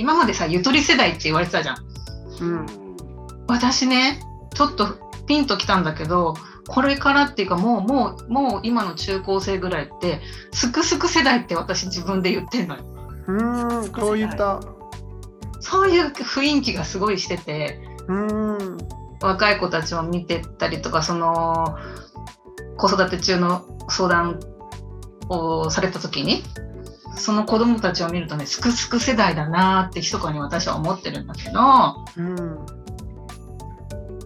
今までさゆとり世代って言われてたじゃん。うん私ねちょっとピンときたんだけどこれからっていうかもうもうもう今の中高生ぐらいってすくすく世代って私自分で言ってんのよ。うんこういったそういう雰囲気がすごいしててうん若い子たちを見てたりとかその子育て中の相談をされた時にその子供たちを見るとねすくすく世代だなって密かに私は思ってるんだけどうん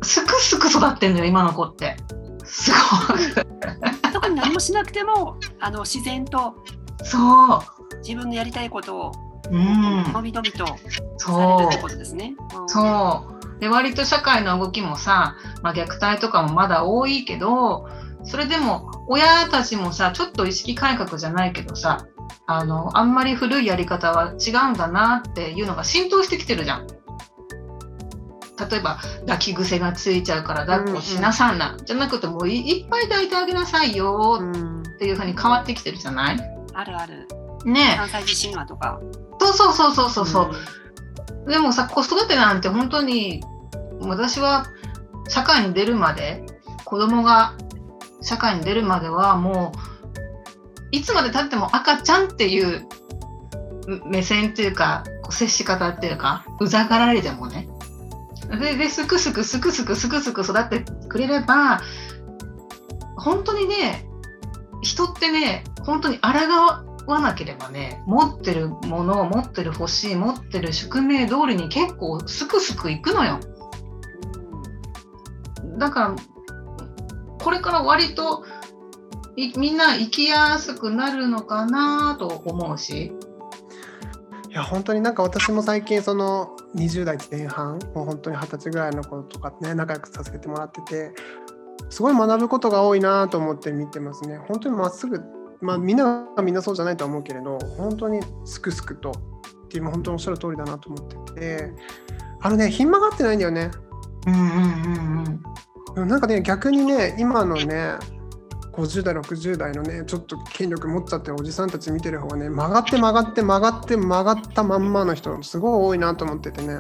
すくすく育ってんのよ今の子って。すごい。特に何もしなくてもあの自然とそう。自分のやりたいことをうん。のびのびとされそうるってことですね。うんそう。で割と社会の動きもさ、まあ、虐待とかもまだ多いけどそれでも親たちもさちょっと意識改革じゃないけどさあのあんまり古いやり方は違うんだなっていうのが浸透してきてるじゃん。例えば抱き癖がついちゃうから抱っこしなさんな、じゃなくてもういいっぱい抱いてあげなさいよ。うん。っていう風に変わってきてるじゃない？あるある。ね関西地震話とか。そうそうそうそうそうそう、でもさ子育てなんて本当に私は社会に出るまで子供が社会に出るまではもういつまでたっても赤ちゃんっていう目線っていうか接し方っていうかうざがられてもね。でですくすくすくすくすくすく育ってくれれば本当にね人ってね本当に抗わなければね持ってるものを持ってる欲しい持ってる宿命通りに結構すくすくいくのよ。だからこれから割とみんな生きやすくなるのかなと思うし。いや本当になんか私も最近その20代前半もう本当に二十歳ぐらいの子とかね仲良くさせてもらっててすごい学ぶことが多いなと思って見てますね。本当にまっすぐまあみんながみんなそうじゃないとは思うけれど本当にすくすくとっていう本当におっしゃる通りだなと思ってて。あのねひん曲がってないんだよね。うんうんうん。うんなんかね逆にね今のね50代60代のねちょっと権力持っちゃってるおじさんたち見てる方がね曲がって曲がって曲がって曲がったまんまの人すごい多いなと思っててね。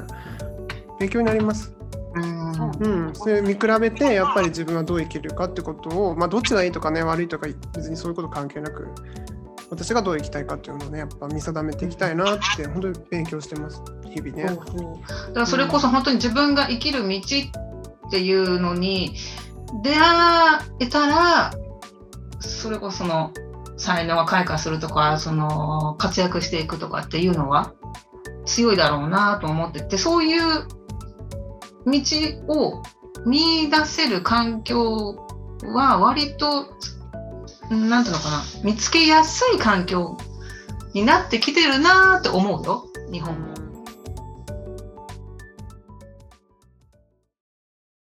勉強になります。うん。うん。そ見比べてやっぱり自分はどう生きるかってことを、まあ、どっちがいいとかね悪いとか別にそういうこと関係なく私がどう生きたいかっていうのをねやっぱ見定めていきたいなって本当に勉強してます。日々ね。だからそれこそ本当に自分が生きる道っていうのに出会えたらそれこそその才能が開花するとかその活躍していくとかっていうのは強いだろうなと思っててそういう道を見出せる環境は割となんていうのかな見つけやすい環境になってきてるなって思うよ日本も。